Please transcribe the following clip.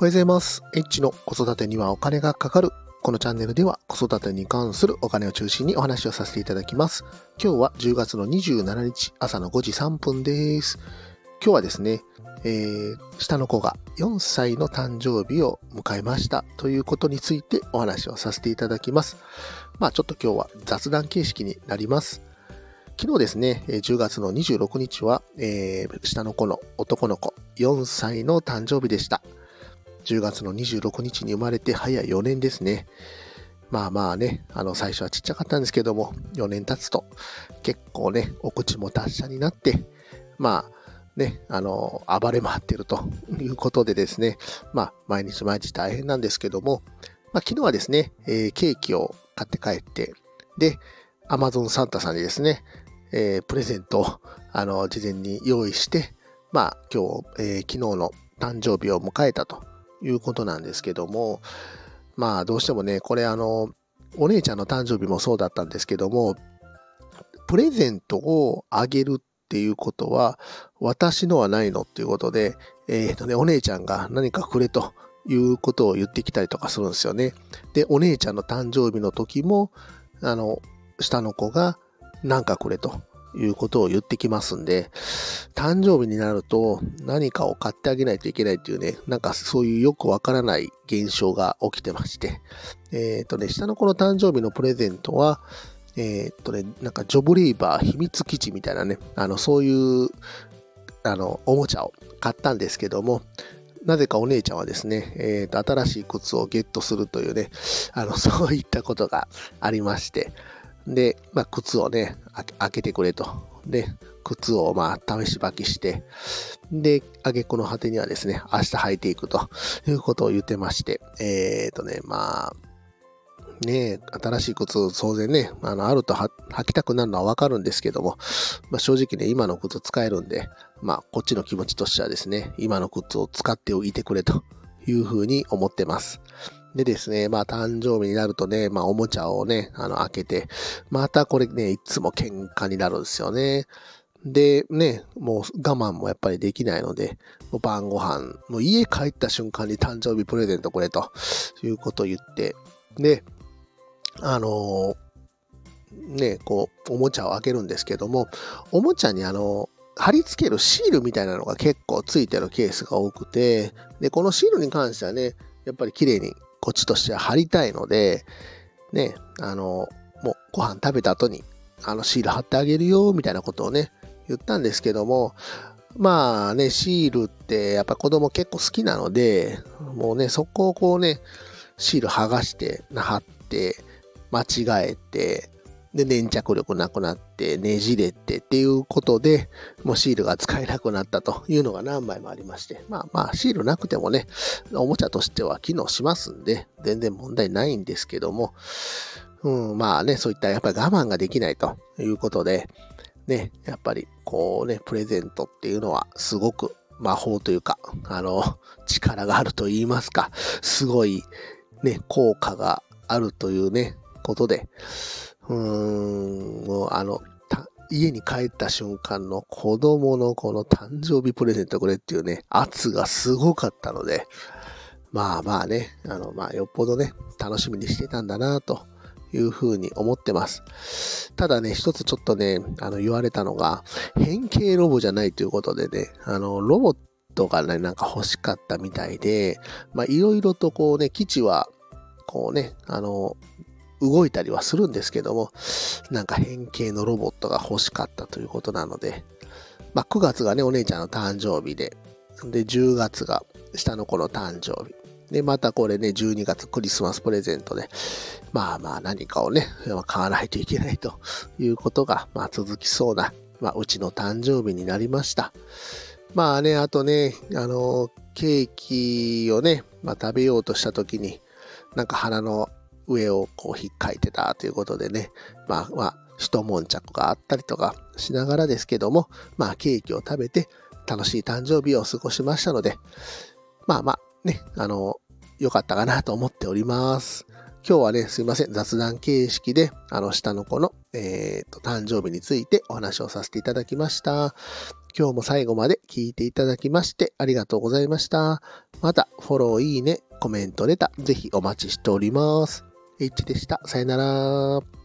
おはようございます。エッチの子育てにはお金がかかる。このチャンネルでは子育てに関するお金を中心にお話をさせていただきます。今日は10月の27日朝の5時3分です。今日はですね、えー、下の子が4歳の誕生日を迎えましたということについてお話をさせていただきます。まあちょっと今日は雑談形式になります。昨日ですね、10月の26日は、えー、下の子の男の子4歳の誕生日でした。10月の26日に生まれて早4年ですね。まあまあね、あの最初はちっちゃかったんですけども、4年経つと結構ね、お口も達者になって、まあね、あの、暴れ回ってるということでですね、まあ毎日毎日大変なんですけども、まあ昨日はですね、えー、ケーキを買って帰って、で、アマゾンサンタさんにですね、えー、プレゼントを、あの、事前に用意して、まあ今日、えー、昨日の誕生日を迎えたということなんですけども、まあどうしてもね、これあの、お姉ちゃんの誕生日もそうだったんですけども、プレゼントをあげるっていうことは、私のはないのっていうことで、えっ、ー、とね、お姉ちゃんが何かくれということを言ってきたりとかするんですよね。で、お姉ちゃんの誕生日の時も、あの、下の子が何かくれということを言ってきますんで、誕生日になると何かを買ってあげないといけないっていうね、なんかそういうよくわからない現象が起きてまして、えっ、ー、とね、下の子の誕生日のプレゼントは、えっ、ー、とね、なんかジョブレイバー秘密基地みたいなね、あの、そういう、あの、おもちゃを買ったんですけども、なぜかお姉ちゃんはですね、えっ、ー、と、新しい靴をゲットするというね、あの、そういったことがありまして、で、まあ、靴をね、開けてくれと。で、靴をまあ、試し履きして、で、あげこの果てにはですね、明日履いていくということを言ってまして、えっ、ー、とね、まあ、ね新しい靴、当然ね、あの、あると履きたくなるのはわかるんですけども、まあ、正直ね、今の靴使えるんで、まあ、こっちの気持ちとしてはですね、今の靴を使っておいてくれというふうに思ってます。でですね、まあ誕生日になるとね、まあおもちゃをね、あの開けて、またこれね、いつも喧嘩になるんですよね。で、ね、もう我慢もやっぱりできないので、もう晩ご飯、もう家帰った瞬間に誕生日プレゼントこれということを言って、で、あのー、ね、こう、おもちゃを開けるんですけども、おもちゃにあの、貼り付けるシールみたいなのが結構ついてるケースが多くて、で、このシールに関してはね、やっぱり綺麗にこっちとしては貼りたいので、ね、あの、もうご飯食べた後に、あのシール貼ってあげるよ、みたいなことをね、言ったんですけども、まあね、シールってやっぱ子供結構好きなので、もうね、そこをこうね、シール剥がして、貼って、間違えて、で、粘着力なくなって、ねじれてっていうことで、もうシールが使えなくなったというのが何枚もありまして、まあまあ、シールなくてもね、おもちゃとしては機能しますんで、全然問題ないんですけども、うん、まあね、そういったやっぱり我慢ができないということで、ね、やっぱりこうね、プレゼントっていうのはすごく魔法というか、あの、力があると言いますか、すごいね、効果があるというね、ことで、うーん、もうあの、家に帰った瞬間の子供のこの誕生日プレゼントこれっていうね、圧がすごかったので、まあまあね、あの、まあよっぽどね、楽しみにしてたんだなというふうに思ってます。ただね、一つちょっとね、あの言われたのが、変形ロボじゃないということでね、あの、ロボットがね、なんか欲しかったみたいで、まあいろいろとこうね、基地は、こうね、あの、動いたりはするんですけども、なんか変形のロボットが欲しかったということなので、まあ9月がね、お姉ちゃんの誕生日で、で、10月が下の子の誕生日。で、またこれね、12月クリスマスプレゼントで、まあまあ何かをね、買わないといけないということが、まあ続きそうな、まあうちの誕生日になりました。まあね、あとね、あの、ケーキをね、まあ食べようとした時に、なんか鼻の上をこう引っかいてたということでね、まあまあ、一悶着があったりとかしながらですけども、まあケーキを食べて楽しい誕生日を過ごしましたので、まあまあね、あの、良かったかなと思っております。今日はね、すいません、雑談形式で、あの、下の子の、えっ、ー、と、誕生日についてお話をさせていただきました。今日も最後まで聞いていただきましてありがとうございました。また、フォロー、いいね、コメント、レター、ぜひお待ちしております。H でした。さよなら。